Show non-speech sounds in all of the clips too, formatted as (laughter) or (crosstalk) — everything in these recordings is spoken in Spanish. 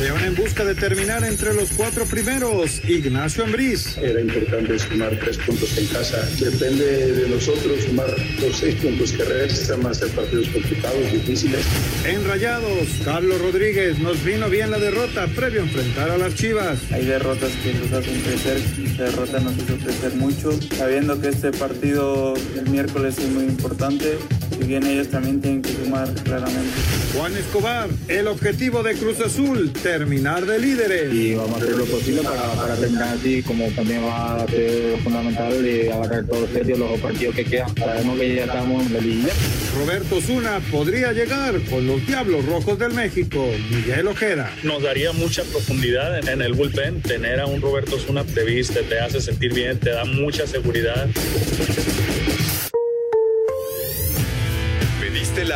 León en busca de terminar entre los cuatro primeros. Ignacio Ambriz. Era importante sumar tres puntos en casa. Depende de nosotros sumar los seis puntos que restan, más el partidos complicados, difíciles. En Rayados, Carlos Rodríguez nos vino bien la derrota previo a enfrentar a las Chivas. Hay derrotas que nos hacen crecer. Esta derrota nos hizo crecer mucho, sabiendo que este partido el miércoles es muy importante bien ellos también tienen que sumar claramente. Juan Escobar, el objetivo de Cruz Azul, terminar de líderes. Y vamos a hacer lo posible para, para terminar así, como también va a ser fundamental y agarrar todos serio los partidos que quedan. Sabemos que ya estamos en la línea. Roberto Zuna podría llegar con los Diablos Rojos del México. Miguel Ojeda. Nos daría mucha profundidad en el bullpen. Tener a un Roberto Zuna te viste, te hace sentir bien, te da mucha seguridad.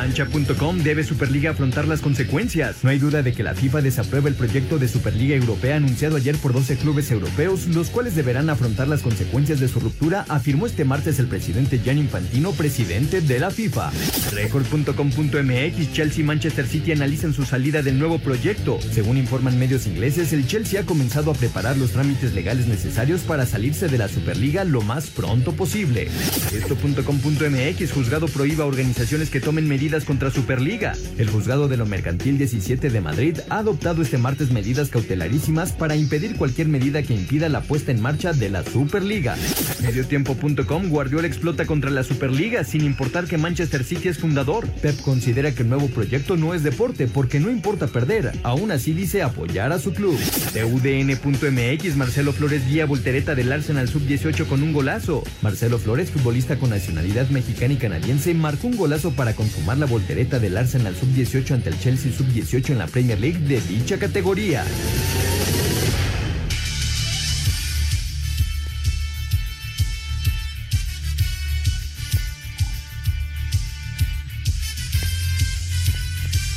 Cancha.com debe Superliga afrontar las consecuencias. No hay duda de que la FIFA desaprueba el proyecto de Superliga Europea anunciado ayer por 12 clubes europeos, los cuales deberán afrontar las consecuencias de su ruptura, afirmó este martes el presidente Gianni Infantino, presidente de la FIFA. Record.com.mx, Chelsea y Manchester City analizan su salida del nuevo proyecto. Según informan medios ingleses, el Chelsea ha comenzado a preparar los trámites legales necesarios para salirse de la Superliga lo más pronto posible. Esto.com.mx, juzgado prohíba organizaciones que tomen medidas contra Superliga. El juzgado de lo mercantil 17 de Madrid ha adoptado este martes medidas cautelarísimas para impedir cualquier medida que impida la puesta en marcha de la Superliga. Mediotiempo.com Guardiola explota contra la Superliga sin importar que Manchester City es fundador. Pep considera que el nuevo proyecto no es deporte porque no importa perder. Aún así dice apoyar a su club. TUDN.mx Marcelo Flores guía voltereta del Arsenal sub-18 con un golazo. Marcelo Flores, futbolista con nacionalidad mexicana y canadiense, marcó un golazo para consumar la voltereta del Arsenal sub-18 ante el Chelsea sub-18 en la Premier League de dicha categoría.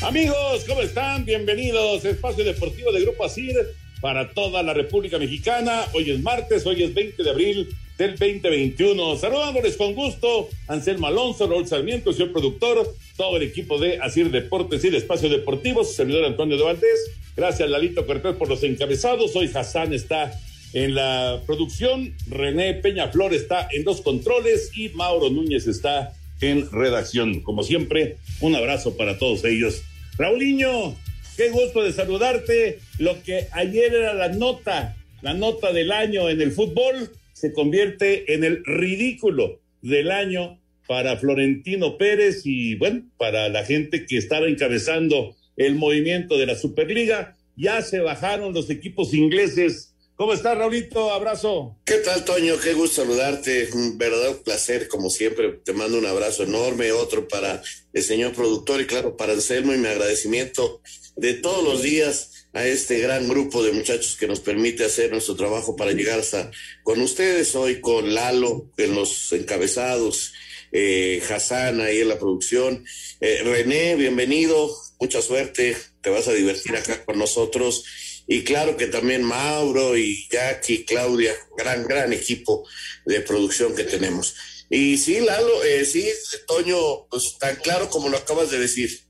Amigos, ¿cómo están? Bienvenidos a Espacio Deportivo de Grupo Asir para toda la República Mexicana. Hoy es martes, hoy es 20 de abril del 2021. Saludándoles con gusto, Anselmo Alonso, Raúl Sarmiento, señor productor, todo el equipo de Asir Deportes y el Espacio Deportivo, su servidor Antonio de Valdés. Gracias, Lalito Cortés, por los encabezados. Hoy Hassan está en la producción, René Peña Flor está en los controles y Mauro Núñez está en redacción. Como siempre, un abrazo para todos ellos. Raulinho, qué gusto de saludarte. Lo que ayer era la nota, la nota del año en el fútbol, se convierte en el ridículo del año para Florentino Pérez y bueno, para la gente que estaba encabezando el movimiento de la Superliga. Ya se bajaron los equipos ingleses. ¿Cómo estás, Raulito? Abrazo. ¿Qué tal, Toño? Qué gusto saludarte. Un verdadero placer, como siempre. Te mando un abrazo enorme, otro para el señor productor y claro, para Anselmo y mi agradecimiento de todos los días a este gran grupo de muchachos que nos permite hacer nuestro trabajo para llegar hasta con ustedes hoy con Lalo en los encabezados, eh, Hassan ahí en la producción, eh, René, bienvenido, mucha suerte, te vas a divertir acá con nosotros y claro que también Mauro y Jackie, Claudia, gran, gran equipo de producción que tenemos. Y sí, Lalo, eh, sí, Toño, pues tan claro como lo acabas de decir.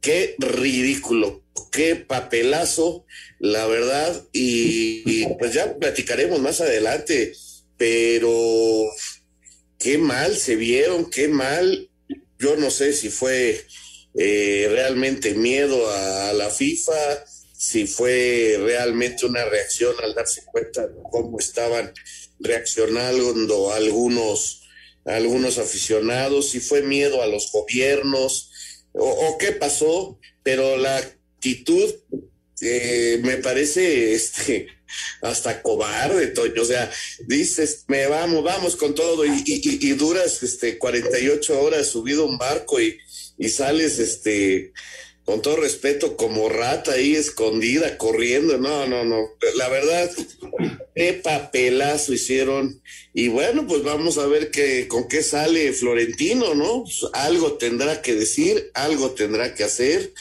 Qué ridículo, qué papelazo, la verdad, y, pues ya platicaremos más adelante, pero qué mal se vieron, qué mal. Yo no sé si fue eh, realmente miedo a, la FIFA, si fue realmente una reacción al darse cuenta de cómo estaban reaccionando algunos, algunos aficionados, si fue miedo a los gobiernos o qué pasó, pero la actitud eh, me parece este, hasta cobarde, Toño. O sea, dices, me vamos, vamos con todo y, y, y duras este, 48 horas subido a un barco y, y sales, este, con todo respeto, como rata ahí escondida, corriendo. No, no, no. La verdad, qué papelazo hicieron. Y bueno, pues vamos a ver qué, con qué sale Florentino, ¿no? Algo tendrá que decir, algo tendrá que hacer.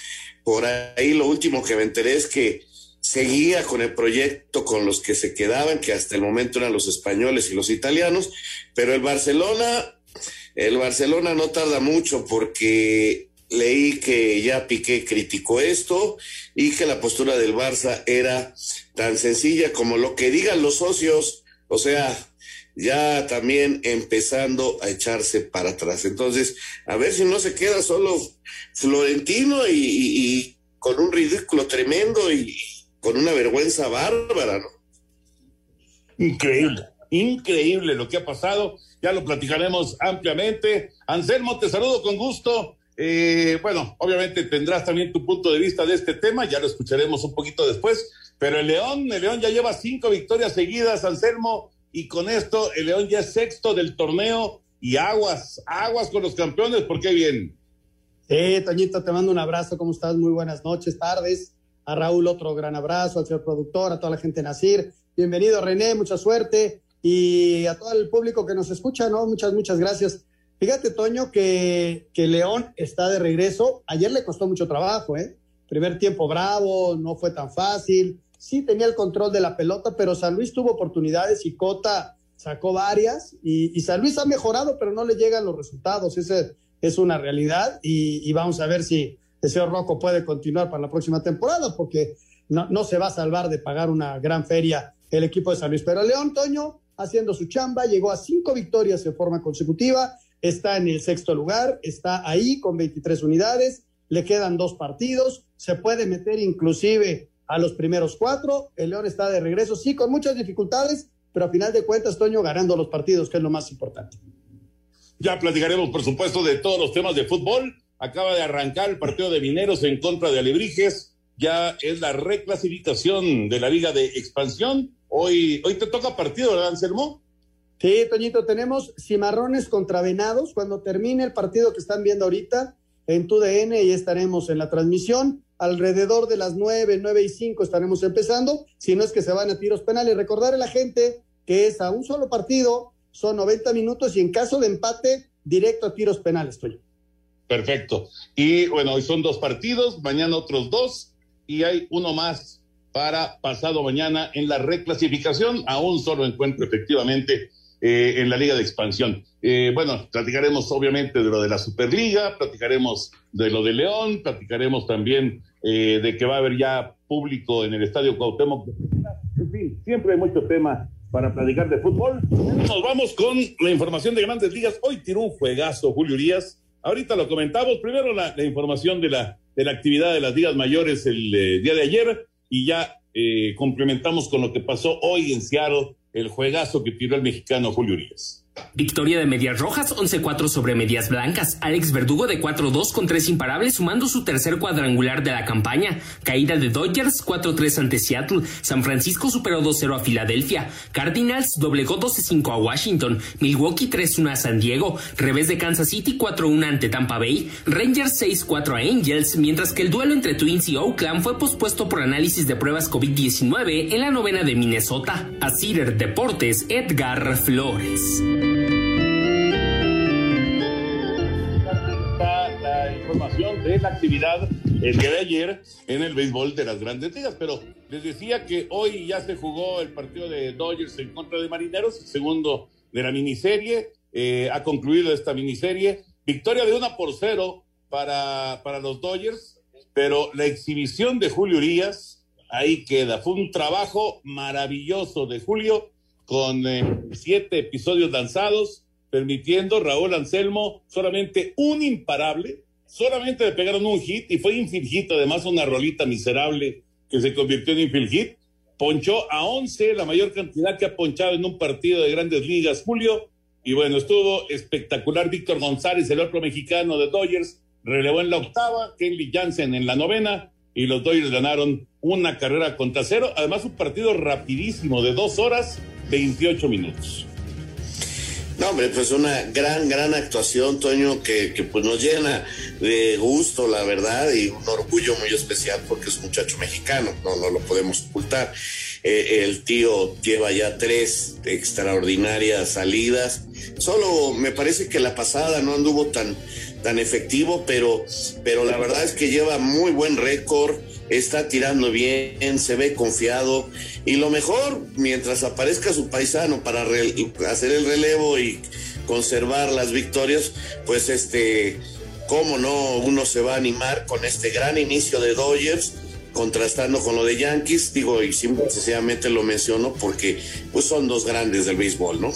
Por ahí lo último que me enteré es que seguía con el proyecto con los que se quedaban, que hasta el momento eran los españoles y los italianos, pero el Barcelona, el Barcelona no tarda mucho porque leí que ya Piqué criticó esto y que la postura del Barça era tan sencilla como lo que digan los socios, o sea, ya también empezando a echarse para atrás. Entonces, a ver si no se queda solo Florentino y, con un ridículo tremendo y con una vergüenza bárbara, ¿no? Increíble, increíble lo que ha pasado. Ya lo platicaremos ampliamente. Anselmo, te saludo con gusto. Eh, bueno, obviamente tendrás también tu punto de vista de este tema, ya lo escucharemos un poquito después, pero el León, el León ya lleva cinco victorias seguidas, Anselmo, y con esto el León ya es sexto del torneo y aguas, aguas con los campeones, porque bien. Sí, Toñito, te mando un abrazo, ¿cómo estás? Muy buenas noches, tardes. A Raúl otro gran abrazo, al señor productor, a toda la gente de Nacir. Bienvenido, René, mucha suerte. Y a todo el público que nos escucha, ¿no? Muchas, muchas gracias. Fíjate, Toño, que, que León está de regreso. Ayer le costó mucho trabajo, ¿eh? Primer tiempo bravo, no fue tan fácil. Sí tenía el control de la pelota, pero San Luis tuvo oportunidades y Cota sacó varias. Y, San Luis ha mejorado, pero no le llegan los resultados. Esa es una realidad. Y, vamos a ver si el señor puede continuar para la próxima temporada, porque no, no se va a salvar de pagar una gran feria el equipo de San Luis. Pero León, Toño, haciendo su chamba, llegó a cinco victorias de forma consecutiva está en el sexto lugar, está ahí con 23 unidades, le quedan dos partidos, se puede meter inclusive a los primeros cuatro, el León está de regreso, sí, con muchas dificultades, pero a final de cuentas, Toño ganando los partidos, que es lo más importante. Ya platicaremos, por supuesto, de todos los temas de fútbol. Acaba de arrancar el partido de Mineros en contra de Alebrijes. Ya es la reclasificación de la Liga de Expansión. Hoy, hoy te toca partido, ¿verdad, Anselmo? Sí, Toñito, tenemos cimarrones contra venados. Cuando termine el partido que están viendo ahorita en TUDN, y estaremos en la transmisión. Alrededor de las nueve, nueve y cinco estaremos empezando. Si no es que se van a tiros penales. Recordar a la gente que es a un solo partido, son 90 minutos y en caso de empate, directo a tiros penales, Toño. Perfecto. Y bueno, hoy son dos partidos, mañana otros dos y hay uno más para pasado mañana en la reclasificación a un solo encuentro efectivamente eh, en la Liga de Expansión. Eh, bueno, platicaremos obviamente de lo de la Superliga, platicaremos de lo de León, platicaremos también eh, de que va a haber ya público en el Estadio Cuauhtémoc. En fin, siempre hay mucho tema para platicar de fútbol. Nos vamos con la información de grandes ligas. Hoy tiró un Julio Urias. Ahorita lo comentamos. Primero la, información de la, de la actividad de las ligas mayores el día de ayer y ya complementamos con lo que pasó hoy en Seattle el juegazo que tiró el mexicano Julio Urias. Victoria de Medias Rojas 11-4 sobre Medias Blancas. Alex Verdugo de 4-2 con tres imparables sumando su tercer cuadrangular de la campaña. Caída de Dodgers 4-3 ante Seattle. San Francisco superó 2-0 a Filadelfia. Cardinals doblegó 12-5 a Washington. Milwaukee 3-1 a San Diego. Revés de Kansas City 4-1 ante Tampa Bay. Rangers 6-4 a Angels. Mientras que el duelo entre Twins y Oakland fue pospuesto por análisis de pruebas COVID-19 en la novena de Minnesota. A Cedar Deportes, Edgar Flores. De la actividad el día de ayer en el béisbol de las grandes ligas. Pero les decía que hoy ya se jugó el partido de Dodgers en contra de Marineros, segundo de la miniserie. Eh, ha concluido esta miniserie. Victoria de una por cero para, para los Dodgers, pero la exhibición de Julio Urias, ahí queda. Fue un trabajo maravilloso de Julio con eh, siete episodios lanzados, permitiendo Raúl Anselmo solamente un imparable solamente le pegaron un hit y fue infield hit, además una rolita miserable que se convirtió en infield hit. Ponchó a 11, la mayor cantidad que ha ponchado en un partido de grandes ligas, Julio. Y bueno, estuvo espectacular Víctor González, el otro mexicano de Dodgers, relevó en la octava, Kenley Jansen en la novena, y los Dodgers ganaron una carrera contra cero. Además, un partido rapidísimo de dos horas, 28 minutos. No, hombre, pues una gran, gran actuación, Toño, que, que, pues nos llena de gusto, la verdad, y un orgullo muy especial porque es un muchacho mexicano, no, no lo podemos ocultar. Eh, el tío lleva ya tres extraordinarias salidas. Solo me parece que la pasada no anduvo tan, tan efectivo, pero, pero la verdad es que lleva muy buen récord, está tirando bien, se ve confiado y lo mejor, mientras aparezca su paisano para hacer el relevo y conservar las victorias, pues este, cómo no, uno se va a animar con este gran inicio de Dodgers contrastando con lo de Yankees, digo, y simplemente lo menciono porque pues son dos grandes del béisbol, ¿no?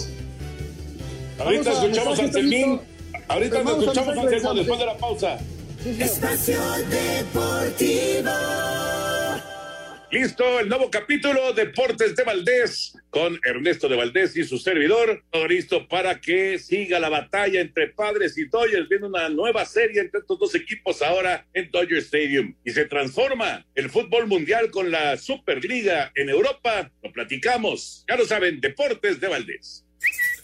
Ahorita escuchamos a Anselmín Ahorita escuchamos a después de la pausa. Espacio Deportivo. Listo, el nuevo capítulo Deportes de Valdés con Ernesto de Valdés y su servidor. Todo listo para que siga la batalla entre padres y Dodgers. Viene una nueva serie entre estos dos equipos ahora en Dodger Stadium. Y se transforma el fútbol mundial con la Superliga en Europa. Lo platicamos. Ya lo saben, Deportes de Valdés.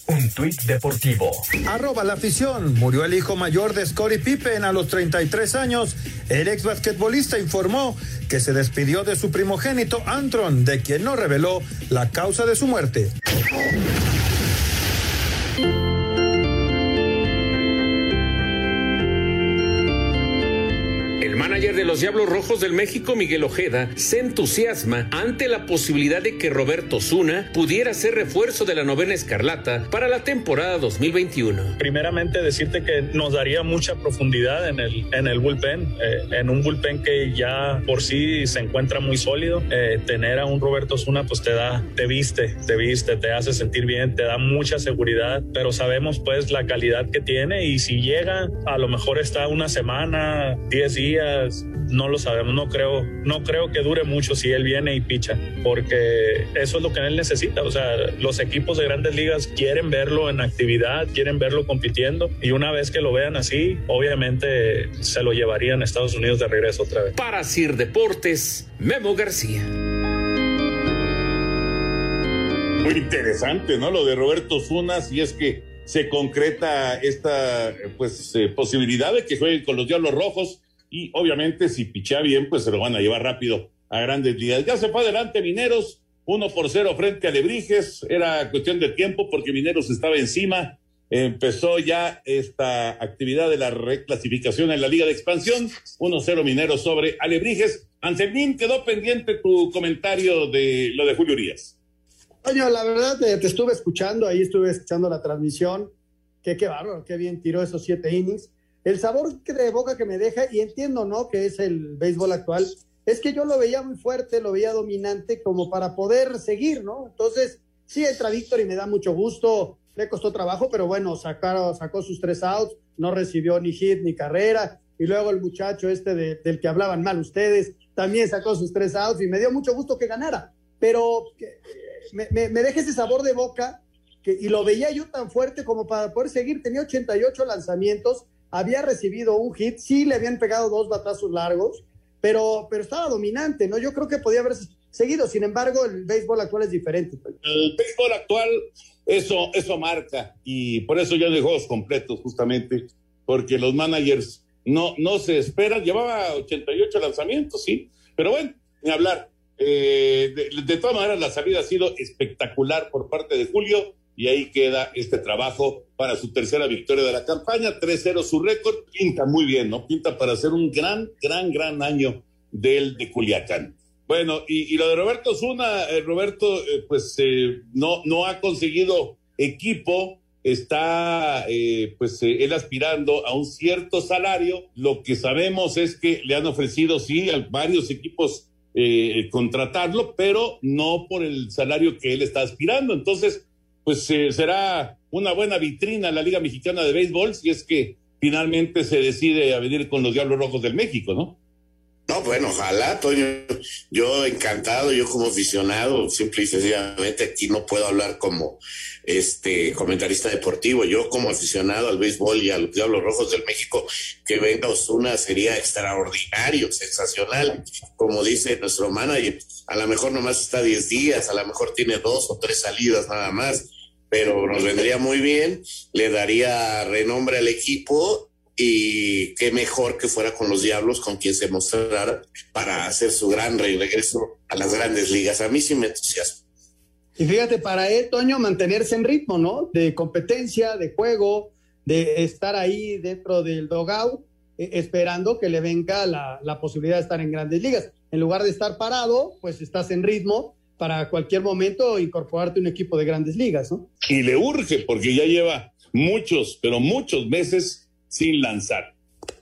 Un tuit deportivo. Arroba la afición. Murió el hijo mayor de Scottie Pippen a los 33 años. El ex basquetbolista informó que se despidió de su primogénito Antron, de quien no reveló la causa de su muerte. Manager de los Diablos Rojos del México, Miguel Ojeda, se entusiasma ante la posibilidad de que Roberto Zuna pudiera ser refuerzo de la novena escarlata para la temporada 2021. Primeramente decirte que nos daría mucha profundidad en el, en el bullpen, eh, en un bullpen que ya por sí se encuentra muy sólido. Eh, tener a un Roberto Zuna pues te da, te viste, te viste, te hace sentir bien, te da mucha seguridad, pero sabemos pues la calidad que tiene y si llega, a lo mejor está una semana, 10 días, no lo sabemos, no creo, no creo que dure mucho si él viene y picha, porque eso es lo que él necesita. O sea, los equipos de grandes ligas quieren verlo en actividad, quieren verlo compitiendo, y una vez que lo vean así, obviamente se lo llevarían a Estados Unidos de regreso otra vez. Para Sir Deportes, Memo García. Muy interesante, ¿no? Lo de Roberto Zuna, si es que se concreta esta pues eh, posibilidad de que juegue con los Diablos Rojos y obviamente si pichea bien, pues se lo van a llevar rápido a grandes ligas. Ya se fue adelante Mineros, uno por cero frente a Lebrijes, era cuestión de tiempo porque Mineros estaba encima. Empezó ya esta actividad de la reclasificación en la Liga de Expansión, 1-0 Mineros sobre Alebrijes. Anselmín, quedó pendiente tu comentario de lo de Julio Urias. Oye, la verdad te, te, estuve escuchando, ahí estuve escuchando la transmisión. Que qué bárbaro, qué bien tiró esos siete innings el sabor de boca que me deja, y entiendo, ¿no? Que es el béisbol actual, es que yo lo veía muy fuerte, lo veía dominante como para poder seguir, ¿no? Entonces, sí entra Víctor y me da mucho gusto, le costó trabajo, pero bueno, sacó, sacó sus tres outs, no recibió ni hit ni carrera, y luego el muchacho este del que hablaban mal ustedes, también sacó sus tres outs y me dio mucho gusto que ganara, pero me, me, me deja ese sabor de boca y lo veía yo tan fuerte como para poder seguir, tenía 88 lanzamientos, había recibido un hit, sí le habían pegado dos batazos largos, pero, pero estaba dominante, ¿no? Yo creo que podía haber seguido, sin embargo, el béisbol actual es diferente. El béisbol actual, eso, eso marca, y por eso ya de juegos completos, justamente, porque los managers no, no se esperan, llevaba 88 lanzamientos, sí, pero bueno, ni hablar. Eh, de todas maneras, la salida ha sido espectacular por parte de Julio y ahí queda este trabajo para su tercera victoria de la campaña, 3-0 su récord, pinta muy bien, ¿no? Pinta para hacer un gran, gran, gran año del de Culiacán. Bueno, y, lo de Roberto Zuna, eh, Roberto, eh, pues eh, no, no ha conseguido equipo, está pues él aspirando a un cierto salario. Lo que sabemos es que le han ofrecido, sí, a varios equipos contratarlo, pero no por el salario que él está aspirando. Entonces, pues eh, será una buena vitrina la Liga Mexicana de Béisbol si es que finalmente se decide a venir con los Diablos Rojos del México, ¿no? No, bueno, ojalá, Toño. Yo encantado, yo como aficionado, simple y sencillamente aquí no puedo hablar como este comentarista deportivo. Yo como aficionado al béisbol y a los Diablos Rojos del México, que venga Osuna sería extraordinario, sensacional. Como dice nuestro manager, a lo mejor nomás está 10 días, a lo mejor tiene dos o tres salidas nada más, pero nos vendría muy bien, le daría renombre al equipo y qué mejor que fuera con los Diablos, con quien se mostrara para hacer su gran regreso a las grandes ligas. A mí sí me entusiasma. Y fíjate, para él, Toño, mantenerse en ritmo, ¿no? De competencia, de juego, de estar ahí dentro del dogout, eh, esperando que le venga la, la posibilidad de estar en grandes ligas. En lugar de estar parado, pues estás en ritmo para cualquier momento incorporarte a un equipo de grandes ligas, ¿no? Y le urge, porque ya lleva muchos, pero muchos meses sin lanzar.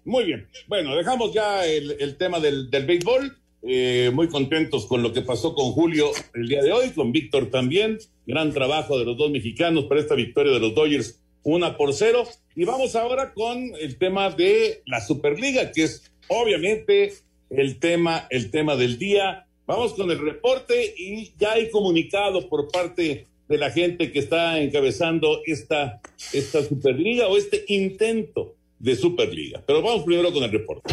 Muy bien. Bueno, dejamos ya el, tema del, béisbol. Eh, muy contentos con lo que pasó con Julio el día de hoy, con Víctor también. Gran trabajo de los dos mexicanos para esta victoria de los Dodgers, una por cero. Y vamos ahora con el tema de la Superliga, que es obviamente el tema, el tema del día. Vamos con el reporte y ya hay comunicado por parte de la gente que está encabezando esta, esta Superliga o este intento de Superliga. Pero vamos primero con el reporte.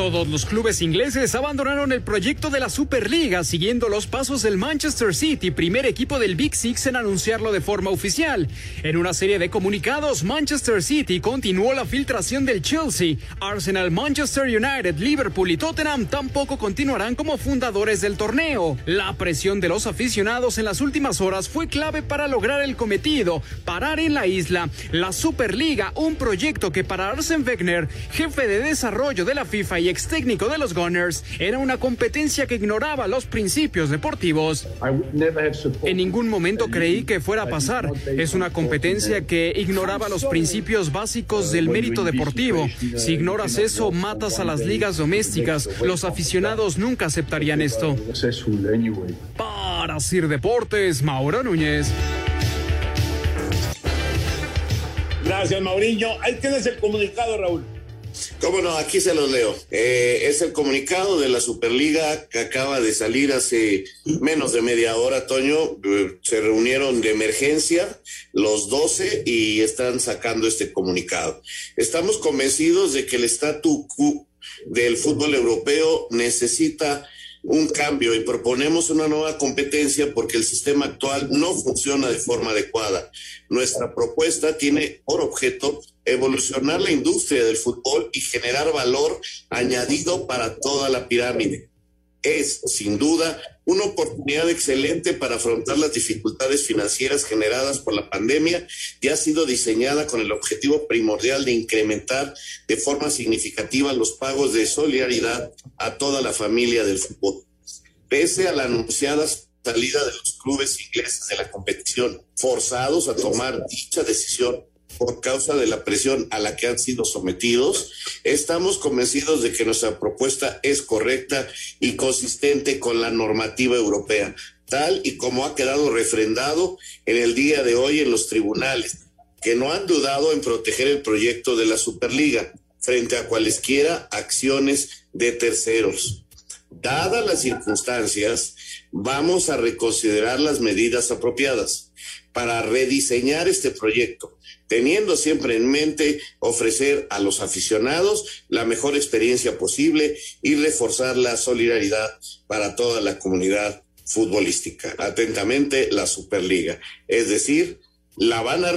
Todos los clubes ingleses abandonaron el proyecto de la Superliga siguiendo los pasos del Manchester City, primer equipo del Big Six en anunciarlo de forma oficial. En una serie de comunicados, Manchester City continuó la filtración del Chelsea. Arsenal, Manchester United, Liverpool y Tottenham tampoco continuarán como fundadores del torneo. La presión de los aficionados en las últimas horas fue clave para lograr el cometido, parar en la isla la Superliga, un proyecto que para Arsene Wenger, jefe de desarrollo de la FIFA y ex técnico de los Gunners, era una competencia que ignoraba los principios deportivos. En ningún momento creí que fuera a pasar. Es una competencia que ignoraba los principios básicos del mérito deportivo. Si ignoras eso, matas a las ligas domésticas. Los aficionados nunca aceptarían esto. Para Sir Deportes, Mauro Núñez. Gracias, Mauriño. Ahí tienes el comunicado, Raúl. Cómo no, aquí se los leo. Eh, es el comunicado de la Superliga que acaba de salir hace menos de media hora, Toño. Eh, se reunieron de emergencia los 12 y están sacando este comunicado. Estamos convencidos de que el estatus del fútbol europeo necesita un cambio y proponemos una nueva competencia porque el sistema actual no funciona de forma adecuada. Nuestra propuesta tiene por objeto evolucionar la industria del fútbol y generar valor añadido para toda la pirámide. Es, sin duda, una oportunidad excelente para afrontar las dificultades financieras generadas por la pandemia y ha sido diseñada con el objetivo primordial de incrementar de forma significativa los pagos de solidaridad a toda la familia del fútbol. Pese a la anunciada salida de los clubes ingleses de la competición, forzados a tomar dicha decisión por causa de la presión a la que han sido sometidos, estamos convencidos de que nuestra propuesta es correcta y consistente con la normativa europea, tal y como ha quedado refrendado en el día de hoy en los tribunales, que no han dudado en proteger el proyecto de la Superliga frente a cualesquiera acciones de terceros. Dadas las circunstancias, vamos a reconsiderar las medidas apropiadas para rediseñar este proyecto teniendo siempre en mente ofrecer a los aficionados la mejor experiencia posible y reforzar la solidaridad para toda la comunidad futbolística. Atentamente, la Superliga. Es decir, la van a,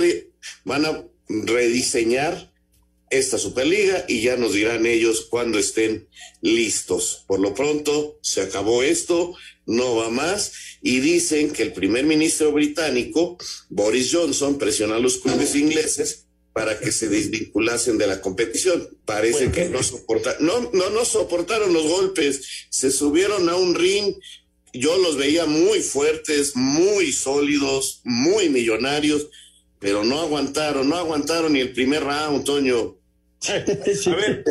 van a rediseñar esta Superliga y ya nos dirán ellos cuando estén listos. Por lo pronto, se acabó esto, no va más y dicen que el primer ministro británico, Boris Johnson, presionó a los clubes ingleses para que se desvinculasen de la competición. Parece que no soportaron, no, no, no soportaron los golpes, se subieron a un ring, yo los veía muy fuertes, muy sólidos, muy millonarios, pero no aguantaron, no aguantaron ni el primer round, Toño. (laughs) A ver,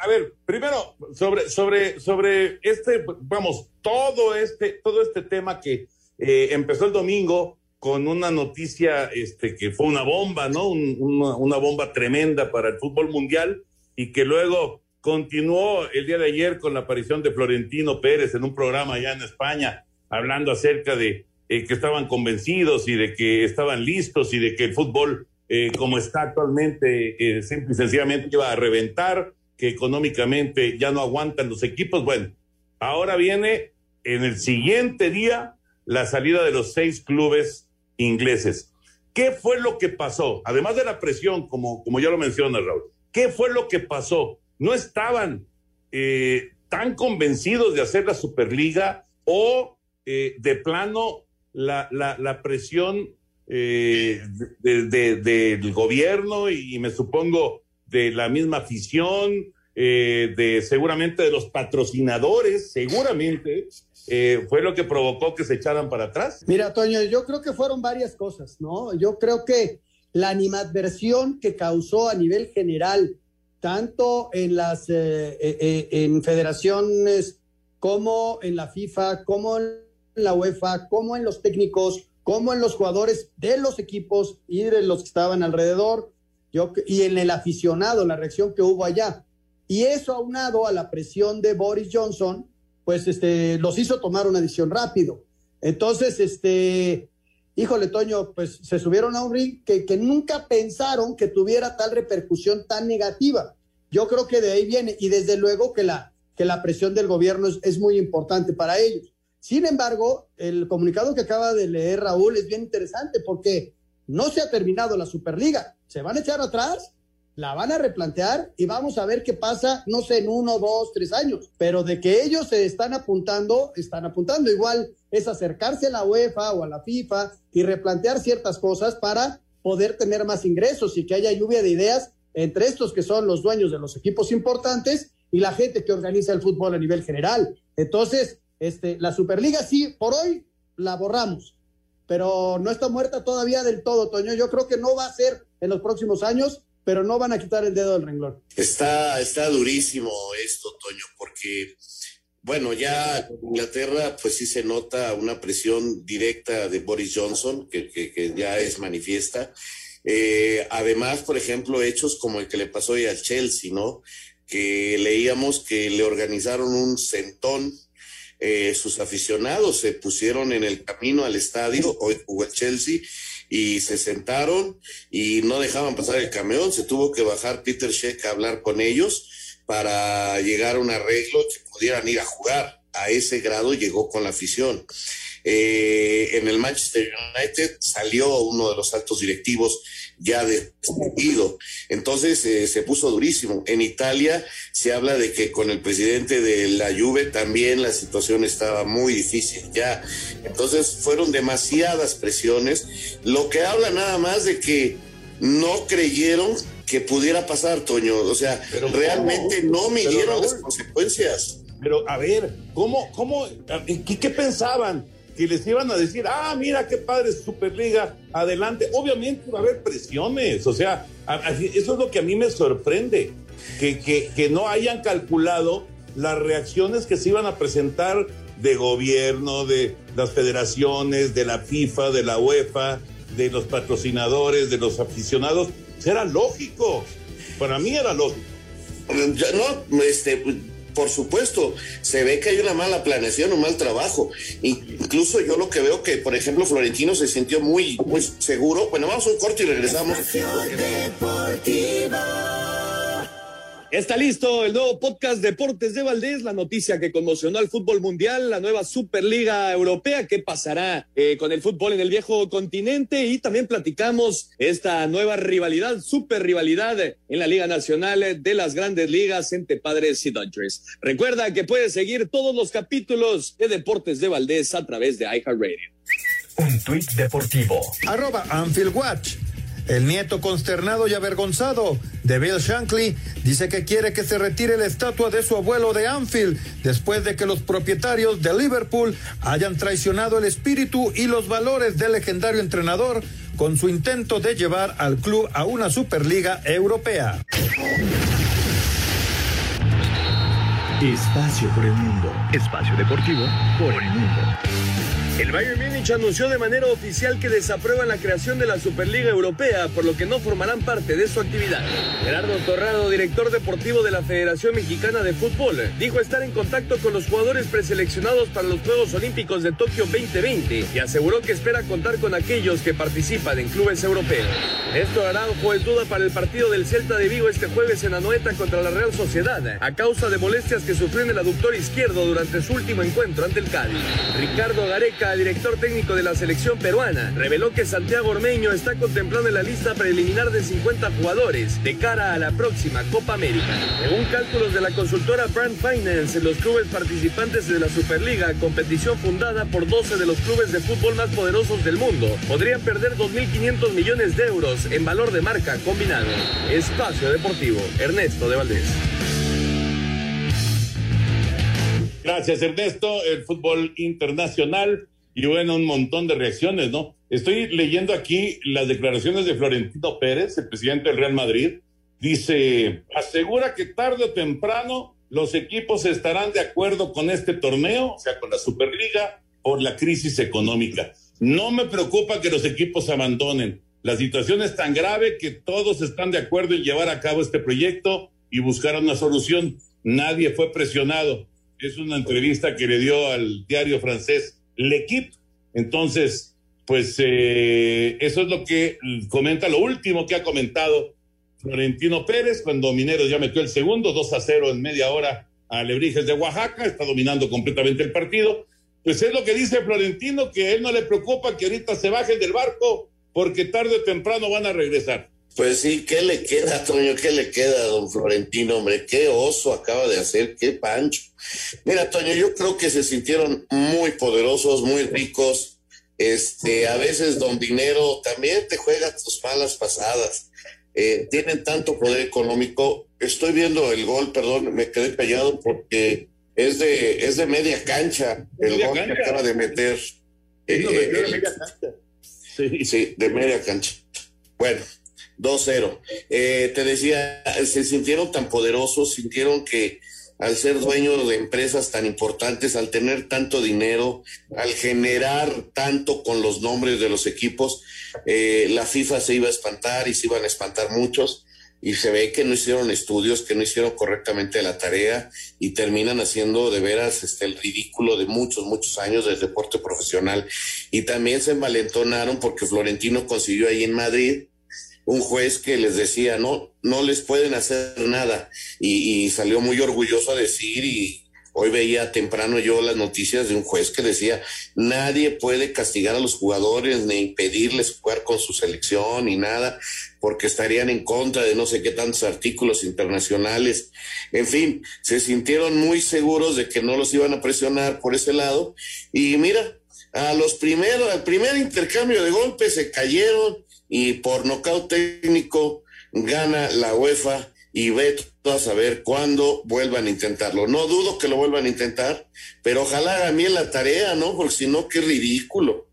a, ver, primero sobre, sobre, sobre este, vamos, todo este, todo este tema que eh, empezó el domingo con una noticia este, que fue una bomba, ¿no? una, bomba tremenda para el fútbol mundial. y que luego continuó el día de ayer con la aparición de Florentino Pérez en un programa allá en España, hablando acerca de eh, que estaban convencidos y de que estaban listos y de que el fútbol, eh, como está actualmente, eh, simple y sencillamente iba a reventar, que económicamente ya no aguantan los equipos. Bueno, ahora viene en el siguiente día la salida de los seis clubes ingleses. ¿Qué fue lo que pasó? Además de la presión, como, como ya lo menciona Raúl, ¿qué fue lo que pasó? No estaban tan convencidos de hacer la Superliga o de plano la, la, la presión eh, de, del gobierno y, me supongo de la misma afición, eh, de seguramente de los patrocinadores, seguramente, eh, fue lo que provocó que se echaran para atrás. Mira, Toño, yo creo que fueron varias cosas, ¿no? Yo creo que la animadversión que causó a nivel general, tanto en las en federaciones como en la FIFA, como en la UEFA, como en los técnicos, como en los jugadores de los equipos y de los que estaban alrededor, yo, y en el aficionado, la reacción que hubo allá. Y eso aunado a la presión de Boris Johnson, pues este, los hizo tomar una decisión rápido. Entonces, este, híjole, Toño, pues se subieron a un ring que, nunca pensaron que tuviera tal repercusión tan negativa. Yo creo que de ahí viene, y desde luego que la, que la presión del gobierno es muy importante para ellos. Sin embargo, el comunicado que acaba de leer Raúl es bien interesante porque no se ha terminado la Superliga. Se van a echar atrás, la van a replantear y vamos a ver qué pasa, no sé, en uno, dos, tres años. Pero de que ellos se están apuntando, están apuntando. Igual es acercarse a la UEFA o a la FIFA y replantear ciertas cosas para poder tener más ingresos y que haya lluvia de ideas entre estos que son los dueños de los equipos importantes y la gente que organiza el fútbol a nivel general. Entonces, este, la Superliga sí, por hoy la borramos, pero no está muerta todavía del todo, Toño. Yo creo que no va a ser en los próximos años, pero no van a quitar el dedo del renglón. Está, está durísimo esto, Toño, porque, bueno, ya Inglaterra, pues sí se nota una presión directa de Boris Johnson, que, que, ya es manifiesta. Eh, además, por ejemplo, hechos como el que le pasó hoy al Chelsea, ¿no? Que leíamos que le organizaron un centón eh, sus aficionados se pusieron en el camino al estadio, hoy jugó el Chelsea, y se sentaron y no dejaban pasar el camión, se tuvo que bajar Peter Sheck a hablar con ellos para llegar a un arreglo que pudieran ir a jugar. A ese grado llegó con la afición. Eh, en el Manchester United salió uno de los altos directivos ya despedido. Entonces eh, se puso durísimo. En Italia se habla de que con el presidente de la Juve también la situación estaba muy difícil ya. Entonces fueron demasiadas presiones, lo que habla nada más de que no creyeron que pudiera pasar, Toño. O sea, realmente no midieron las consecuencias. Pero a ver, ¿cómo, cómo, qué, qué pensaban? Que les iban a decir, ah, mira qué padre Superliga, adelante. Obviamente va a haber presiones, o sea, eso es lo que a mí me sorprende, que, que, no hayan calculado las reacciones que se iban a presentar de gobierno, de las federaciones, de la FIFA, de la UEFA, de los patrocinadores, de los aficionados. Era lógico. Para mí era lógico. No, este, por supuesto, se ve que hay una mala planeación, un mal trabajo. Incluso yo lo que veo que, por ejemplo, Florentino se sintió muy, muy seguro. Bueno, vamos a un corte y regresamos. Está listo el nuevo podcast Deportes de Valdés, la noticia que conmocionó al fútbol mundial, la nueva Superliga Europea, qué pasará eh, con el fútbol en el viejo continente y también platicamos esta nueva rivalidad, super rivalidad en la Liga Nacional de las Grandes Ligas entre Padres y Dodgers. Recuerda que puedes seguir todos los capítulos de Deportes de Valdés a través de iHeartRadio. Un tuit deportivo. Arroba Anfield Watch. El nieto consternado y avergonzado de Bill Shankly dice que quiere que se retire la estatua de su abuelo de Anfield después de que los propietarios de Liverpool hayan traicionado el espíritu y los valores del legendario entrenador con su intento de llevar al club a una Superliga Europea. Espacio por el mundo. Espacio deportivo por el mundo. El Bayern Múnich anunció de manera oficial que desaprueban la creación de la Superliga Europea, por lo que no formarán parte de su actividad. Gerardo Torrado, director deportivo de la Federación Mexicana de Fútbol, dijo estar en contacto con los jugadores preseleccionados para los Juegos Olímpicos de Tokio 2020 y aseguró que espera contar con aquellos que participan en clubes europeos. Esto Araujo es duda para el partido del Celta de Vigo este jueves en Anoeta contra la Real Sociedad, a causa de molestias que sufrió en el aductor izquierdo durante su último encuentro ante el Cádiz. Ricardo Gareca director técnico de la selección peruana, reveló que Santiago Ormeño está contemplando en la lista preliminar de 50 jugadores de cara a la próxima Copa América. Según cálculos de la consultora Brand Finance, los clubes participantes de la Superliga, competición fundada por 12 de los clubes de fútbol más poderosos del mundo, podrían perder 2.500 millones de euros en valor de marca combinado. Espacio Deportivo, Ernesto de Valdés. Gracias, Ernesto. El fútbol internacional y bueno, un montón de reacciones, ¿no? Estoy leyendo aquí las declaraciones de Florentino Pérez, el presidente del Real Madrid. Dice, asegura que tarde o temprano los equipos estarán de acuerdo con este torneo, o sea, con la Superliga, por la crisis económica. No me preocupa que los equipos abandonen. La situación es tan grave que todos están de acuerdo en llevar a cabo este proyecto y buscar una solución. Nadie fue presionado. Es una entrevista que le dio al diario francés L'Equipe. Entonces, pues eh, eso es lo que comenta, lo último que ha comentado Florentino Pérez, cuando Mineros ya metió el segundo, 2 a 0 en media hora a Lebrijes de Oaxaca, está dominando completamente el partido. Pues es lo que dice Florentino, que él no le preocupa que ahorita se bajen del barco, porque tarde o temprano van a regresar. Pues sí, ¿qué le queda, Toño? ¿Qué le queda don Florentino, hombre? Qué oso acaba de hacer, qué pancho. Mira, Toño, yo creo que se sintieron muy poderosos, muy ricos. Este, a veces don dinero también te juega tus malas pasadas. Eh, tienen tanto poder económico. Estoy viendo el gol, perdón, me quedé callado porque es de, es de media cancha el gol que acaba de meter. Eh, de media cancha. Sí. sí, de media cancha. Bueno, 2-0. Eh, te decía, se sintieron tan poderosos, sintieron que al ser dueños de empresas tan importantes, al tener tanto dinero, al generar tanto con los nombres de los equipos, eh, la FIFA se iba a espantar y se iban a espantar muchos. Y se ve que no hicieron estudios, que no hicieron correctamente la tarea y terminan haciendo de veras este, el ridículo de muchos, muchos años del deporte profesional. Y también se envalentonaron porque Florentino consiguió ahí en Madrid un juez que les decía, no, no les pueden hacer nada. Y, salió muy orgulloso a decir, y hoy veía temprano yo las noticias de un juez que decía, nadie puede castigar a los jugadores ni impedirles jugar con su selección ni nada, porque estarían en contra de no sé qué tantos artículos internacionales. En fin, se sintieron muy seguros de que no los iban a presionar por ese lado. Y mira, a los primeros, al primer intercambio de golpes se cayeron y por nocaut técnico gana la UEFA y ve a saber cuándo vuelvan a intentarlo. No dudo que lo vuelvan a intentar, pero ojalá hagan bien la tarea, ¿no? Porque si no, qué ridículo.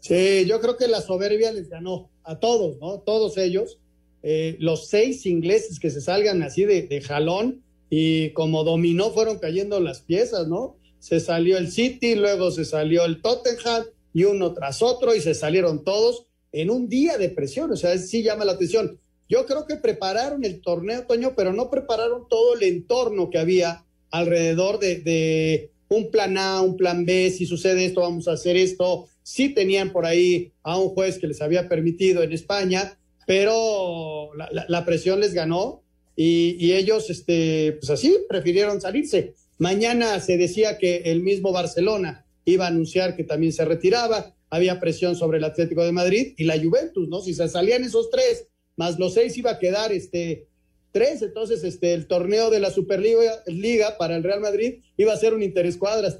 Sí, yo creo que la soberbia les ganó a todos, ¿no? Todos ellos. Eh, los seis ingleses que se salgan así de jalón y como dominó fueron cayendo las piezas, ¿no? Se salió el City, luego se salió el Tottenham y uno tras otro y se salieron todos en un día de presión, o sea, sí llama la atención. Yo creo que prepararon el torneo, Toño, pero no prepararon todo el entorno que había alrededor de, un plan A, un plan B, si sucede esto, vamos a hacer esto. Sí tenían por ahí a un juez que les había permitido en España, pero la, presión les ganó y, y, ellos, este, pues así, prefirieron salirse. Mañana se decía que el mismo Barcelona iba a anunciar que también se retiraba había presión sobre el Atlético de Madrid y la Juventus, ¿no? Si se salían esos tres, más los seis iba a quedar este tres, entonces este el torneo de la Superliga Liga para el Real Madrid iba a ser un interescuadras.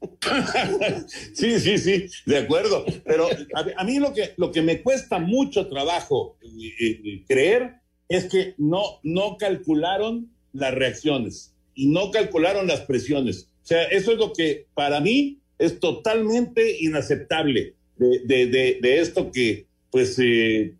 (laughs) sí, sí, sí, de acuerdo. Pero a, mí lo que, lo que me cuesta mucho trabajo creer es que no, no calcularon las reacciones y no calcularon las presiones. O sea, eso es lo que para mí es totalmente inaceptable de, esto que, pues, eh,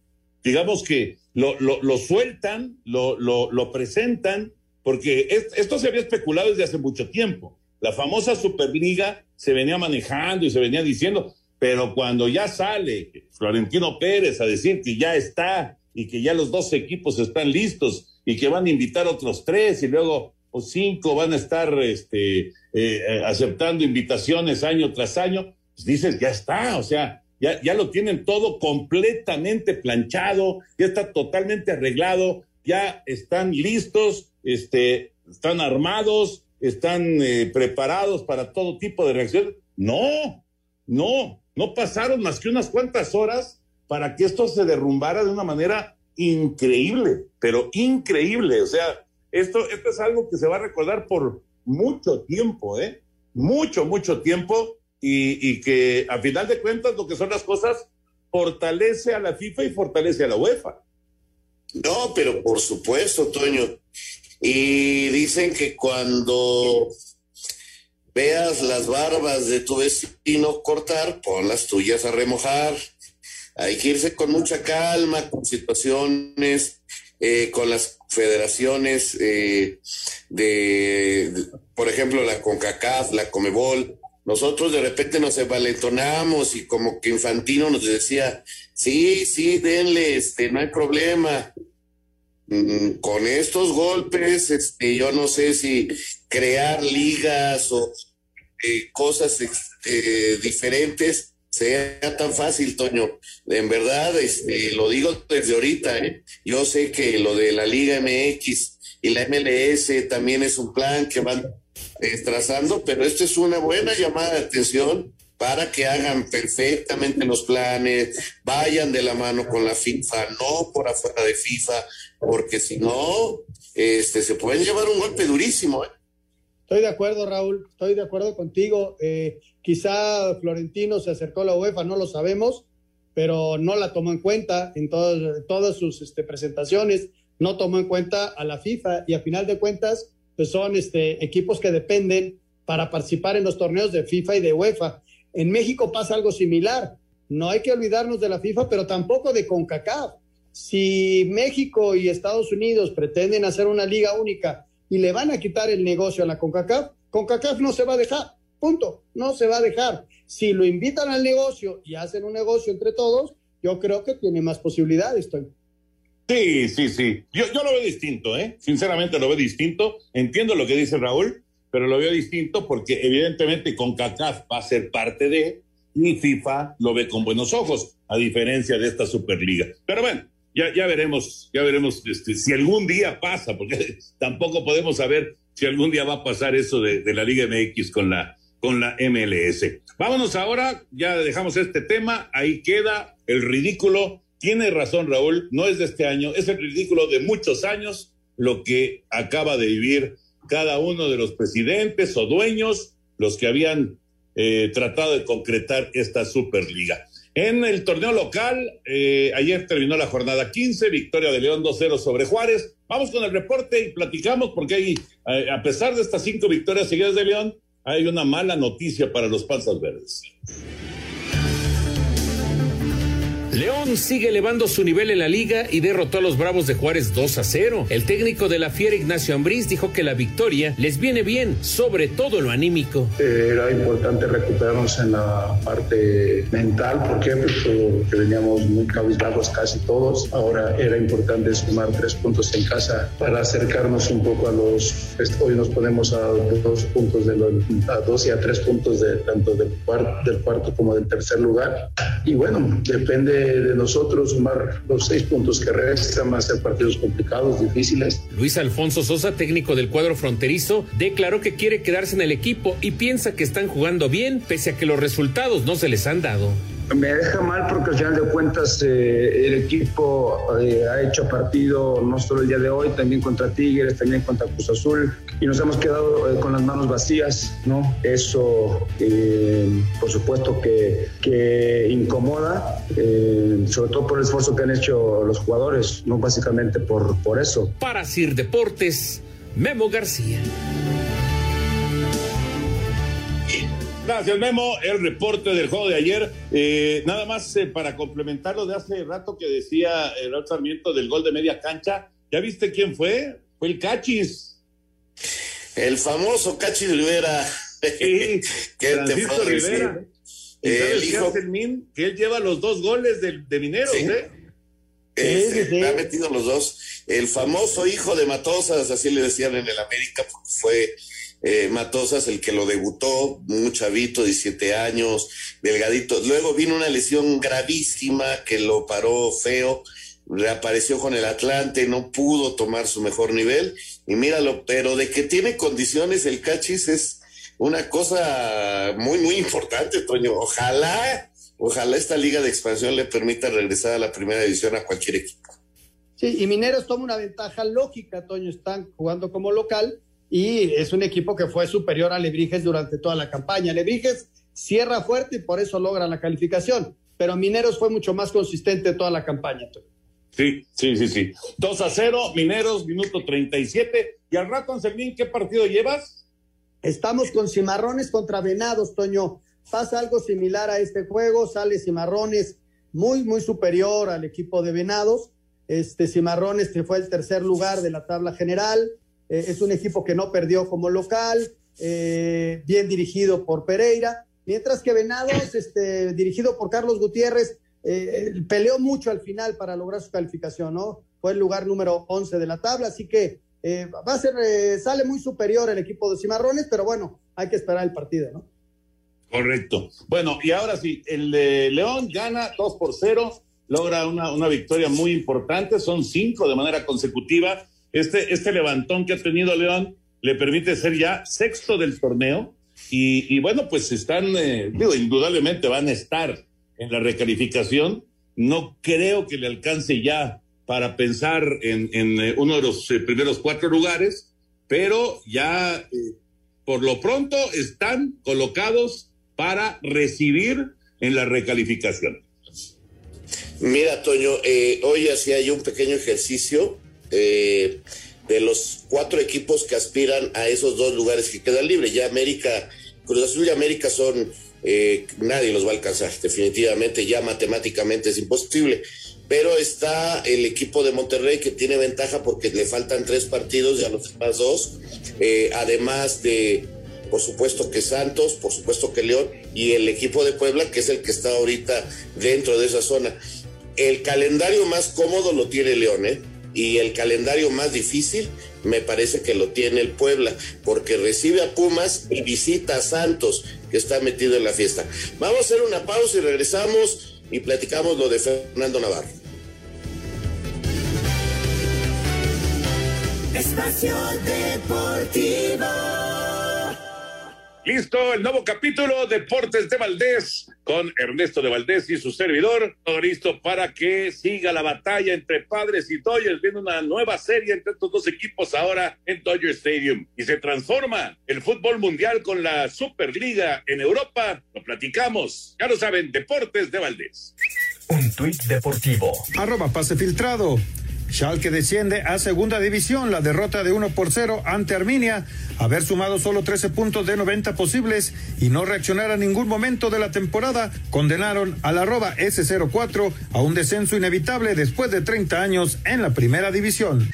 digamos que lo, lo, sueltan, lo, lo, presentan, porque esto se había especulado desde hace mucho tiempo. La famosa Superliga se venía manejando y se venía diciendo, pero cuando ya sale Florentino Pérez a decir que ya está y que ya los dos equipos están listos y que van a invitar otros tres y luego cinco van a estar este, eh, aceptando invitaciones año tras año, pues dices, ya está, o sea, ya, ya lo tienen todo completamente planchado, ya está totalmente arreglado, ya están listos, este, están armados, están eh, preparados para todo tipo de reacción. No, no, no pasaron más que unas cuantas horas para que esto se derrumbara de una manera increíble, pero increíble. O sea, esto, esto es algo que se va a recordar por mucho tiempo, ¿eh? Mucho, mucho tiempo y, y que a final de cuentas lo que son las cosas fortalece a la FIFA y fortalece a la UEFA. No, pero por supuesto, Toño. Y dicen que cuando veas las barbas de tu vecino cortar, pon las tuyas a remojar. Hay que irse con mucha calma, con situaciones, eh, con las federaciones eh, de, por ejemplo, la CONCACAF, la COMEBOL. Nosotros de repente nos envalentonamos y como que Infantino nos decía, sí, sí, denle, este, no hay problema. Mm, con estos golpes, este, yo no sé si crear ligas o eh, cosas eh, diferentes sea tan fácil, Toño. En verdad, este, lo digo desde ahorita. ¿eh? Yo sé que lo de la Liga MX y la MLS también es un plan que van trazando, pero esto es una buena llamada de atención para que hagan perfectamente los planes, vayan de la mano con la FIFA, no por afuera de FIFA, porque si no, este, se pueden llevar un golpe durísimo. ¿eh? Estoy de acuerdo, Raúl, estoy de acuerdo contigo. Eh, quizá Florentino se acercó a la UEFA, no lo sabemos, pero no la tomó en cuenta en todas, sus este, presentaciones, no tomó en cuenta a la FIFA y a final de cuentas, pues son este, equipos que dependen para participar en los torneos de FIFA y de UEFA. En México pasa algo similar. No hay que olvidarnos de la FIFA, pero tampoco de CONCACAF. Si México y Estados Unidos pretenden hacer una liga única y le van a quitar el negocio a la CONCACAF, CONCACAF no se va a dejar. Punto. No se va a dejar. Si lo invitan al negocio y hacen un negocio entre todos, yo creo que tiene más posibilidades, Toño. Sí, sí, sí. Yo, yo lo veo distinto, ¿eh? Sinceramente lo veo distinto. Entiendo lo que dice Raúl, pero lo veo distinto porque evidentemente CONCACAF va a ser parte de y FIFA lo ve con buenos ojos, a diferencia de esta Superliga. Pero bueno, ya, ya veremos, ya veremos este, si algún día pasa, porque (laughs) tampoco podemos saber si algún día va a pasar eso de, de la Liga MX con la, con la MLS. Vámonos ahora, ya dejamos este tema, ahí queda el ridículo. Tiene razón Raúl, no es de este año, es el ridículo de muchos años lo que acaba de vivir cada uno de los presidentes o dueños, los que habían eh, tratado de concretar esta Superliga. En el torneo local, eh, ayer terminó la jornada 15, victoria de León 2-0 sobre Juárez. Vamos con el reporte y platicamos porque hay, eh, a pesar de estas cinco victorias seguidas de León, hay una mala noticia para los panzas verdes. León sigue elevando su nivel en la liga y derrotó a los Bravos de Juárez 2 a 0. El técnico de la Fiera, Ignacio Ambriz, dijo que la victoria les viene bien, sobre todo lo anímico. Era importante recuperarnos en la parte mental. Pues porque veníamos muy cabizbajos casi todos. Ahora era importante sumar tres puntos en casa para acercarnos un poco a los. Hoy nos ponemos a dos puntos de a dos y a tres puntos de tanto del cuarto, del cuarto como del tercer lugar. Y bueno, depende de nosotros sumar los seis puntos que restan, más ser partidos complicados, difíciles. Luis Alfonso Sosa, técnico del cuadro fronterizo, declaró que quiere quedarse en el equipo y piensa que están jugando bien, pese a que los resultados no se les han dado. Me deja mal porque al final de cuentas eh, el equipo eh, ha hecho partido no solo el día de hoy, también contra Tigres, también contra Cruz Azul y nos hemos quedado eh, con las manos vacías, ¿no? Eso por supuesto que, que incomoda, sobre todo por el esfuerzo que han hecho los jugadores, no básicamente por, por eso. Para Sir Deportes, Memo García. Gracias, Memo. El reporte del juego de ayer. Eh, nada más eh, para complementar lo de hace rato que decía el Sarmiento del gol de media cancha. ¿Ya viste quién fue? Fue el Cachis. El famoso Cachis Rivera. Sí, (laughs) ¿Qué Francisco te puedo decir? Rivera. ¿Y El hijo- Min? Que él lleva los dos goles de, de Mineros, Sí. ¿eh? Este, Ha metido los dos. El famoso hijo de Matosas, así le decían en el América, porque fue eh, Matosas el que lo debutó, un chavito, 17 años, delgadito. Luego vino una lesión gravísima que lo paró feo, reapareció con el Atlante, no pudo tomar su mejor nivel. Y míralo, pero de que tiene condiciones el Cachis es una cosa muy, muy importante, Toño. Ojalá, ojalá esta liga de expansión le permita regresar a la primera división a cualquier equipo. Sí, y Mineros toma una ventaja lógica, Toño, están jugando como local y es un equipo que fue superior a Lebrijes durante toda la campaña. Lebrijes cierra fuerte y por eso logra la calificación, pero Mineros fue mucho más consistente toda la campaña. Toño. Sí, sí, sí, sí. 2 a 0, Mineros, minuto 37. Y al rato, Anselmín, ¿qué partido llevas? Estamos con Cimarrones contra Venados, Toño. Pasa algo similar a este juego, sale Cimarrones muy, muy superior al equipo de Venados. Este Cimarrones que fue el tercer lugar de la tabla general. Eh, es un equipo que no perdió como local, eh, bien dirigido por Pereira. Mientras que Venados, este, dirigido por Carlos Gutiérrez, eh, peleó mucho al final para lograr su calificación, ¿no? Fue el lugar número 11 de la tabla, así que va a ser, sale muy superior el equipo de Cimarrones, pero bueno, hay que esperar el partido, ¿no? Correcto. Bueno, y ahora sí, el de León gana 2 por 0, logra una, una victoria muy importante, son cinco de manera consecutiva. Este, este levantón que ha tenido León le permite ser ya sexto del torneo y, bueno, pues están, eh, indudablemente van a estar en la recalificación. No creo que le alcance ya para pensar en, en, eh, uno de los eh, primeros cuatro lugares, pero ya eh, por lo pronto están colocados para recibir en la recalificación. Mira, Toño, eh, hoy hacía yo un pequeño ejercicio eh, de los cuatro equipos que aspiran a esos dos lugares que quedan libres. Ya América, Cruz Azul y América son, eh, nadie los va a alcanzar, definitivamente, ya matemáticamente es imposible. Pero está el equipo de Monterrey que tiene ventaja porque le faltan tres partidos y a los demás dos, eh, además de, por supuesto que Santos, por supuesto que León y el equipo de Puebla, que es el que está ahorita dentro de esa zona. El calendario más cómodo lo tiene León, ¿eh? Y el calendario más difícil me parece que lo tiene el Puebla, porque recibe a Pumas y visita a Santos, que está metido en la fiesta. Vamos a hacer una pausa y regresamos y platicamos lo de Fernando Navarro. Espacio Deportivo. Listo, el nuevo capítulo Deportes de Valdés con Ernesto de Valdés y su servidor. Todo listo para que siga la batalla entre padres y Dodgers, viendo una nueva serie entre estos dos equipos ahora en Dodger Stadium. Y se transforma el fútbol mundial con la Superliga en Europa. Lo platicamos. Ya lo saben, Deportes de Valdés. Un tuit deportivo. Arroba pase filtrado. Schalke desciende a segunda división. La derrota de 1 por 0 ante Arminia. Haber sumado solo 13 puntos de 90 posibles y no reaccionar a ningún momento de la temporada condenaron al arroba S04 a un descenso inevitable después de 30 años en la primera división.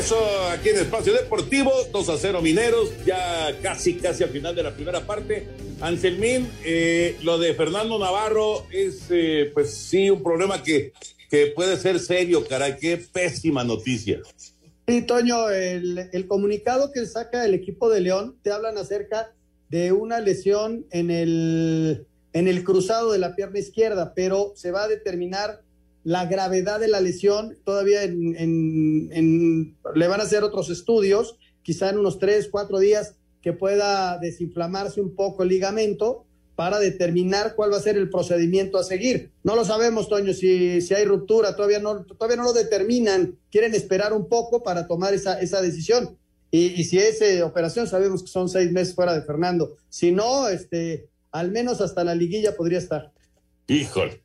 Regreso aquí en Espacio Deportivo, 2 a 0 Mineros, ya casi, casi al final de la primera parte. Anselmín, eh, lo de Fernando Navarro es, eh, pues sí, un problema que, que puede ser serio, caray, qué pésima noticia. Sí, Toño, el, el comunicado que saca el equipo de León te hablan acerca de una lesión en el, en el cruzado de la pierna izquierda, pero se va a determinar la gravedad de la lesión. Todavía en, en- en- le van a hacer otros estudios, quizá en unos tres, cuatro días, que pueda desinflamarse un poco el ligamento para determinar cuál va a ser el procedimiento a seguir. No lo sabemos, Toño, si, si hay ruptura, todavía no, todavía no lo determinan, quieren esperar un poco para tomar esa, esa decisión. Y, si es eh, operación, sabemos que son seis meses fuera de Fernando. Si no, este, al menos hasta la liguilla podría estar. Híjole,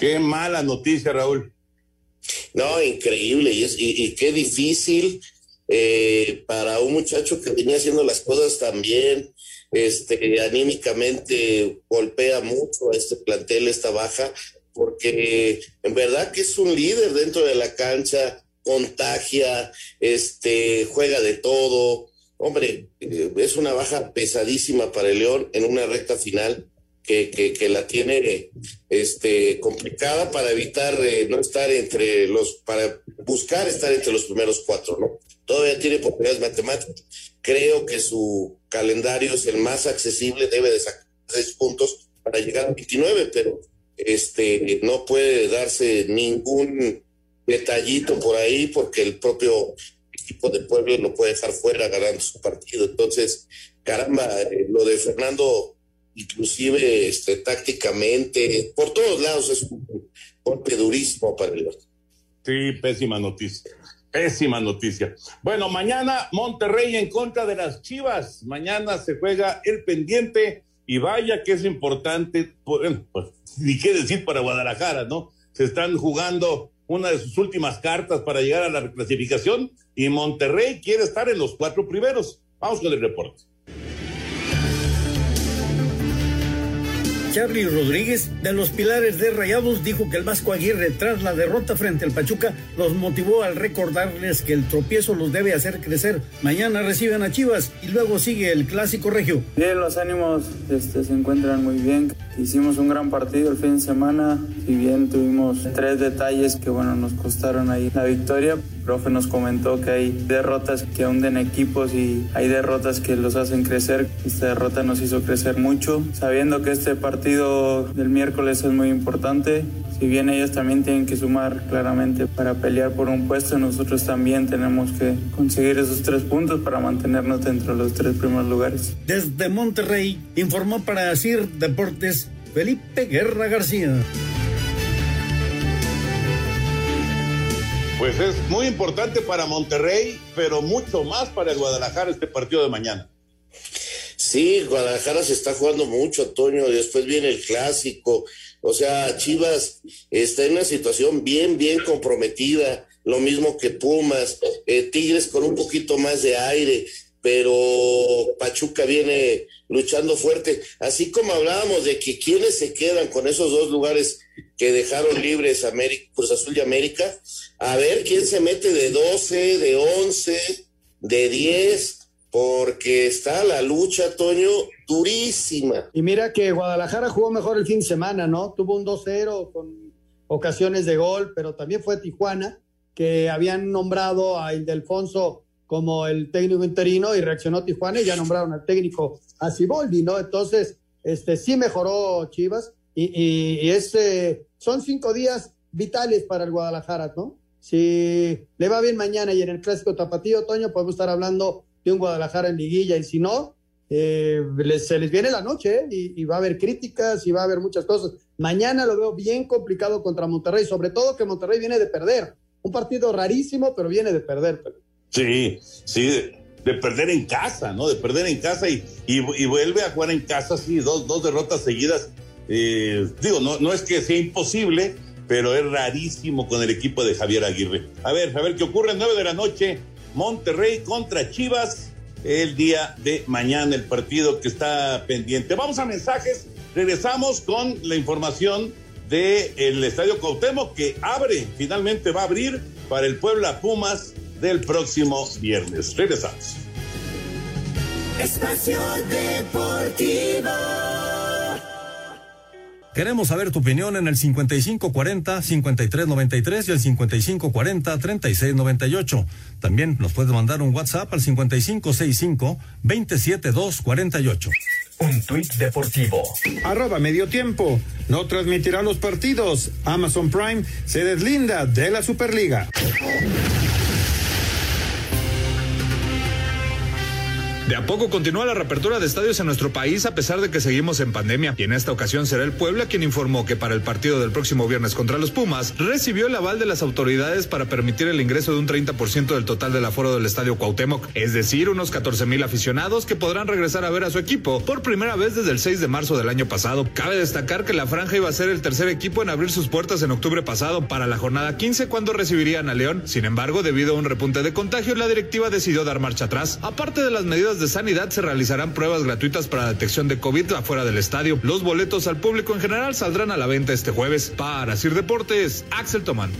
qué mala noticia, Raúl. No, increíble. Y, es, y, y qué difícil eh, para un muchacho que venía haciendo las cosas tan bien, este, anímicamente golpea mucho a este plantel, esta baja. porque en verdad que es un líder dentro de la cancha, contagia, este, juega de todo. Hombre, eh, es una baja pesadísima para el León en una recta final que, que, la tiene este, complicada para evitar eh, no estar entre los, para buscar estar entre los primeros cuatro, ¿no? Todavía tiene propiedades matemáticas. Creo que su calendario es el más accesible, debe de sacar seis puntos para llegar a 29, pero este, no puede darse ningún detallito por ahí porque el propio equipo de Pueblo lo puede dejar fuera ganando su partido. Entonces, caramba, eh, lo de Fernando, inclusive este, tácticamente, por todos lados es un golpe durísimo para el Sí, pésima noticia. Pésima noticia. Bueno, mañana Monterrey en contra de las Chivas. Mañana se juega el pendiente y vaya que es importante, pues, ni qué decir para Guadalajara, ¿no? Se están jugando una de sus últimas cartas para llegar a la reclasificación y Monterrey quiere estar en los cuatro primeros. Vamos con el reporte. Charlie Rodríguez, de los Pilares de Rayados, dijo que el Vasco Aguirre, tras la derrota frente al Pachuca, los motivó al recordarles que el tropiezo los debe hacer crecer. Mañana reciben a Chivas y luego sigue el Clásico Regio. Bien, los ánimos este, se encuentran muy bien. Hicimos un gran partido el fin de semana, si bien tuvimos tres detalles que bueno nos costaron ahí la victoria. El profe nos comentó que hay derrotas que hunden equipos y hay derrotas que los hacen crecer. Esta derrota nos hizo crecer mucho, sabiendo que este partido del miércoles es muy importante. Si bien ellos también tienen que sumar claramente para pelear por un puesto, nosotros también tenemos que conseguir esos tres puntos para mantenernos dentro de los tres primeros lugares. Desde Monterrey informó para CIR Deportes Felipe Guerra García. Pues es muy importante para Monterrey, pero mucho más para el Guadalajara este partido de mañana. Sí, Guadalajara se está jugando mucho, Antonio. Después viene el clásico. O sea, Chivas está en una situación bien, bien comprometida. Lo mismo que Pumas, eh, Tigres con un poquito más de aire, pero Pachuca viene luchando fuerte. Así como hablábamos de que quienes se quedan con esos dos lugares que dejaron libres América, Cruz Azul y América, a ver quién se mete de 12, de 11, de 10 porque está la lucha, Toño, durísima. Y mira que Guadalajara jugó mejor el fin de semana, ¿no? Tuvo un 2-0 con ocasiones de gol, pero también fue Tijuana, que habían nombrado a Ildefonso como el técnico interino y reaccionó Tijuana y ya nombraron al técnico a Ciboldi, ¿no? Entonces, este sí mejoró Chivas y, y, este, son cinco días vitales para el Guadalajara, ¿no? Si le va bien mañana y en el clásico tapatío, Toño, podemos estar hablando de un Guadalajara en liguilla y si no, eh, se les viene la noche ¿eh? y, va a haber críticas y va a haber muchas cosas. Mañana lo veo bien complicado contra Monterrey, sobre todo que Monterrey viene de perder. Un partido rarísimo, pero viene de perder. Sí, sí, de, perder en casa, ¿no? De perder en casa y, y, vuelve a jugar en casa, sí, dos, dos derrotas seguidas. Eh, digo, no, no es que sea imposible, pero es rarísimo con el equipo de Javier Aguirre. A ver, a ver qué ocurre, nueve de la noche, Monterrey contra Chivas el día de mañana, el partido que está pendiente. Vamos a mensajes, regresamos con la información del Estadio Cuauhtémoc que abre, finalmente va a abrir para el Puebla Pumas del próximo viernes. Regresamos. Espacio Deportivo. Queremos saber tu opinión en el 5540-5393 y el 5540-3698. También nos puedes mandar un WhatsApp al 5565-27248. Un tuit deportivo. Arroba medio tiempo. No transmitirá los partidos. Amazon Prime se deslinda de la Superliga. De a poco continúa la reapertura de estadios en nuestro país a pesar de que seguimos en pandemia. Y en esta ocasión será el Puebla quien informó que para el partido del próximo viernes contra los Pumas recibió el aval de las autoridades para permitir el ingreso de un 30% del total del aforo del estadio Cuauhtémoc, es decir, unos 14 mil aficionados que podrán regresar a ver a su equipo por primera vez desde el 6 de marzo del año pasado. Cabe destacar que la franja iba a ser el tercer equipo en abrir sus puertas en octubre pasado para la jornada 15 cuando recibirían a León. Sin embargo, debido a un repunte de contagio, la directiva decidió dar marcha atrás. Aparte de las medidas de sanidad se realizarán pruebas gratuitas para detección de COVID afuera del estadio. Los boletos al público en general saldrán a la venta este jueves. Para Sir Deportes, Axel Tomán.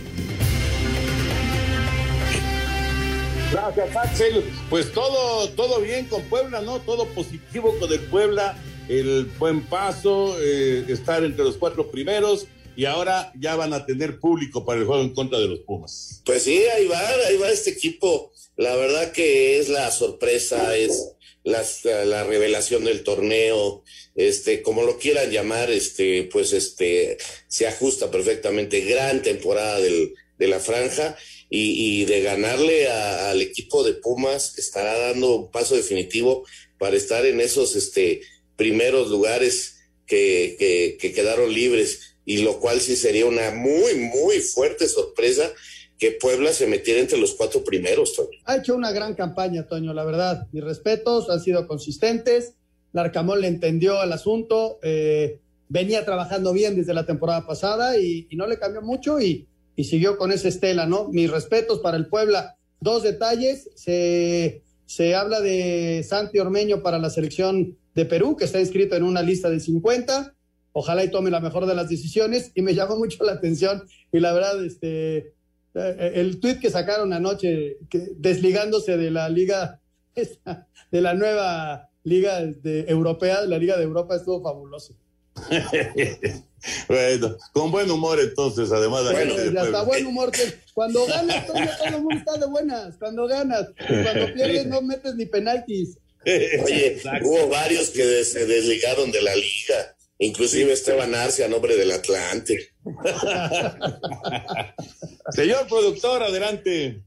Gracias, Axel. Pues todo, todo bien con Puebla, ¿no? Todo positivo con el Puebla, el buen paso, eh, estar entre los cuatro primeros y ahora ya van a tener público para el juego en contra de los Pumas. Pues sí, ahí va, ahí va este equipo. La verdad que es la sorpresa, es la, la revelación del torneo, este, como lo quieran llamar, este, pues este, se ajusta perfectamente. Gran temporada del, de la franja y, de ganarle a, al equipo de Pumas estará dando un paso definitivo para estar en esos este, primeros lugares que, que quedaron libres y lo cual sí sería una muy, muy fuerte sorpresa que Puebla se metiera entre los cuatro primeros, Toño. Ha hecho una gran campaña, Toño, la verdad. Mis respetos, han sido consistentes. Larcamón le entendió el asunto, eh, venía trabajando bien desde la temporada pasada y, y no le cambió mucho y, y siguió con esa estela, ¿no? Mis respetos para el Puebla. Dos detalles, se, se habla de Santi Ormeño para la selección de Perú, que está inscrito en una lista de 50. Ojalá y tome la mejor de las decisiones. Y me llamó mucho la atención. Y la verdad, este, el tuit que sacaron anoche, que, desligándose de la liga, (laughs) de la nueva liga de, europea, la liga de Europa, estuvo fabuloso. (laughs) bueno, con buen humor entonces, además. Bueno, hasta buen humor. Cuando ganas, todo, todo el mundo está de buenas. Cuando ganas, cuando pierdes no metes ni penaltis. (laughs) Oye, hubo varios que se desligaron de la liga, inclusive. Esteban Arce a nombre del Atlante. (laughs) Señor productor, adelante.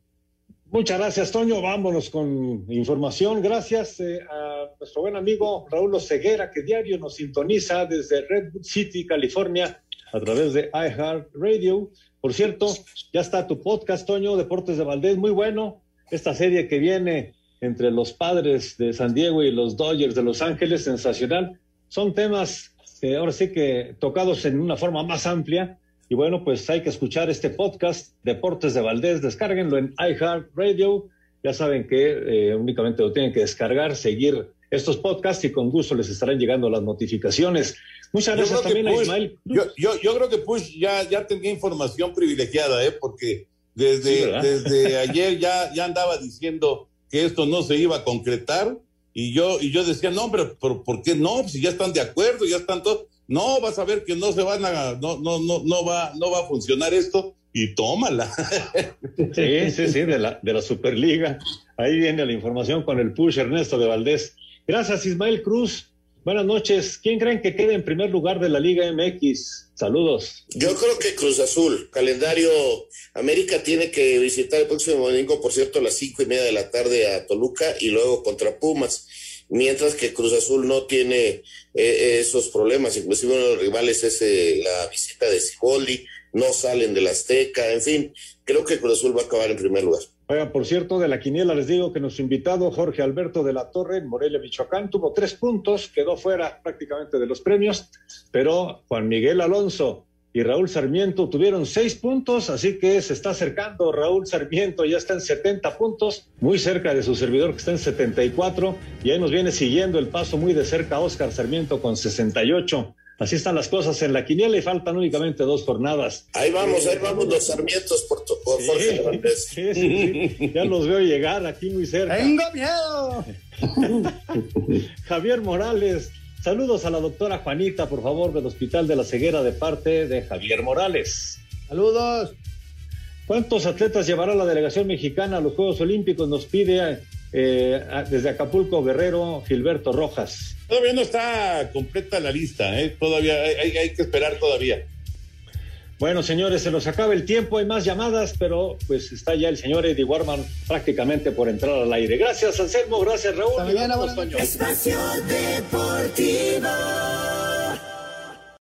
Muchas gracias, Toño. Vámonos con información. Gracias eh, a nuestro buen amigo Raúl Oseguera, que diario nos sintoniza desde Redwood City, California, a través de iHeart Radio. Por cierto, ya está tu podcast, Toño, Deportes de Valdés, muy bueno. Esta serie que viene entre los padres de San Diego y los Dodgers de Los Ángeles, sensacional. Son temas eh, ahora sí que tocados en una forma más amplia y bueno, pues hay que escuchar este podcast, Deportes de Valdés, descárguenlo en iHeartRadio. Ya saben que eh, únicamente lo tienen que descargar, seguir estos podcasts y con gusto les estarán llegando las notificaciones. Muchas gracias también Push, a Ismael. Yo, yo, yo, creo que Push ya, ya tenía información privilegiada, ¿eh? porque desde, sí, desde (laughs) ayer ya, ya andaba diciendo que esto no se iba a concretar y yo, y yo decía, no, pero, pero ¿por qué no? Si ya están de acuerdo, ya están todos no, vas a ver que no se van a, no, no, no, no va, no va a funcionar esto y tómala. Sí, sí, sí, de la, de la Superliga. Ahí viene la información con el push Ernesto de Valdés. Gracias, Ismael Cruz. Buenas noches. ¿Quién creen que quede en primer lugar de la Liga MX? Saludos. Yo creo que Cruz Azul, calendario. América tiene que visitar el próximo domingo, por cierto, a las cinco y media de la tarde a Toluca y luego contra Pumas mientras que Cruz Azul no tiene eh, esos problemas, inclusive uno de los rivales es eh, la visita de Ciboldi, no salen de la Azteca, en fin, creo que Cruz Azul va a acabar en primer lugar. Oiga, por cierto, de la quiniela les digo que nuestro invitado Jorge Alberto de la Torre en Morelia, Michoacán, tuvo tres puntos, quedó fuera prácticamente de los premios, pero Juan Miguel Alonso y Raúl Sarmiento tuvieron seis puntos, así que se está acercando Raúl Sarmiento, ya está en 70 puntos, muy cerca de su servidor que está en 74, y ahí nos viene siguiendo el paso muy de cerca Oscar Sarmiento con 68. Así están las cosas en la quiniela y faltan únicamente dos jornadas. Ahí vamos, ahí vamos los Sarmientos por, por sí, Jorge Hernández. Sí, sí, sí, ya los veo llegar aquí muy cerca. ¡Tengo miedo! (laughs) Javier Morales, Saludos a la doctora Juanita, por favor, del Hospital de la Ceguera de parte de Javier Morales. Saludos. ¿Cuántos atletas llevará la delegación mexicana a los Juegos Olímpicos? Nos pide eh, desde Acapulco Guerrero Gilberto Rojas. Todavía no está completa la lista, ¿eh? todavía hay, hay que esperar todavía. Bueno, señores, se nos acaba el tiempo, hay más llamadas, pero pues está ya el señor Eddie Warman prácticamente por entrar al aire. Gracias, Anselmo, gracias, Raúl. Hasta mañana, Espacio Deportivo.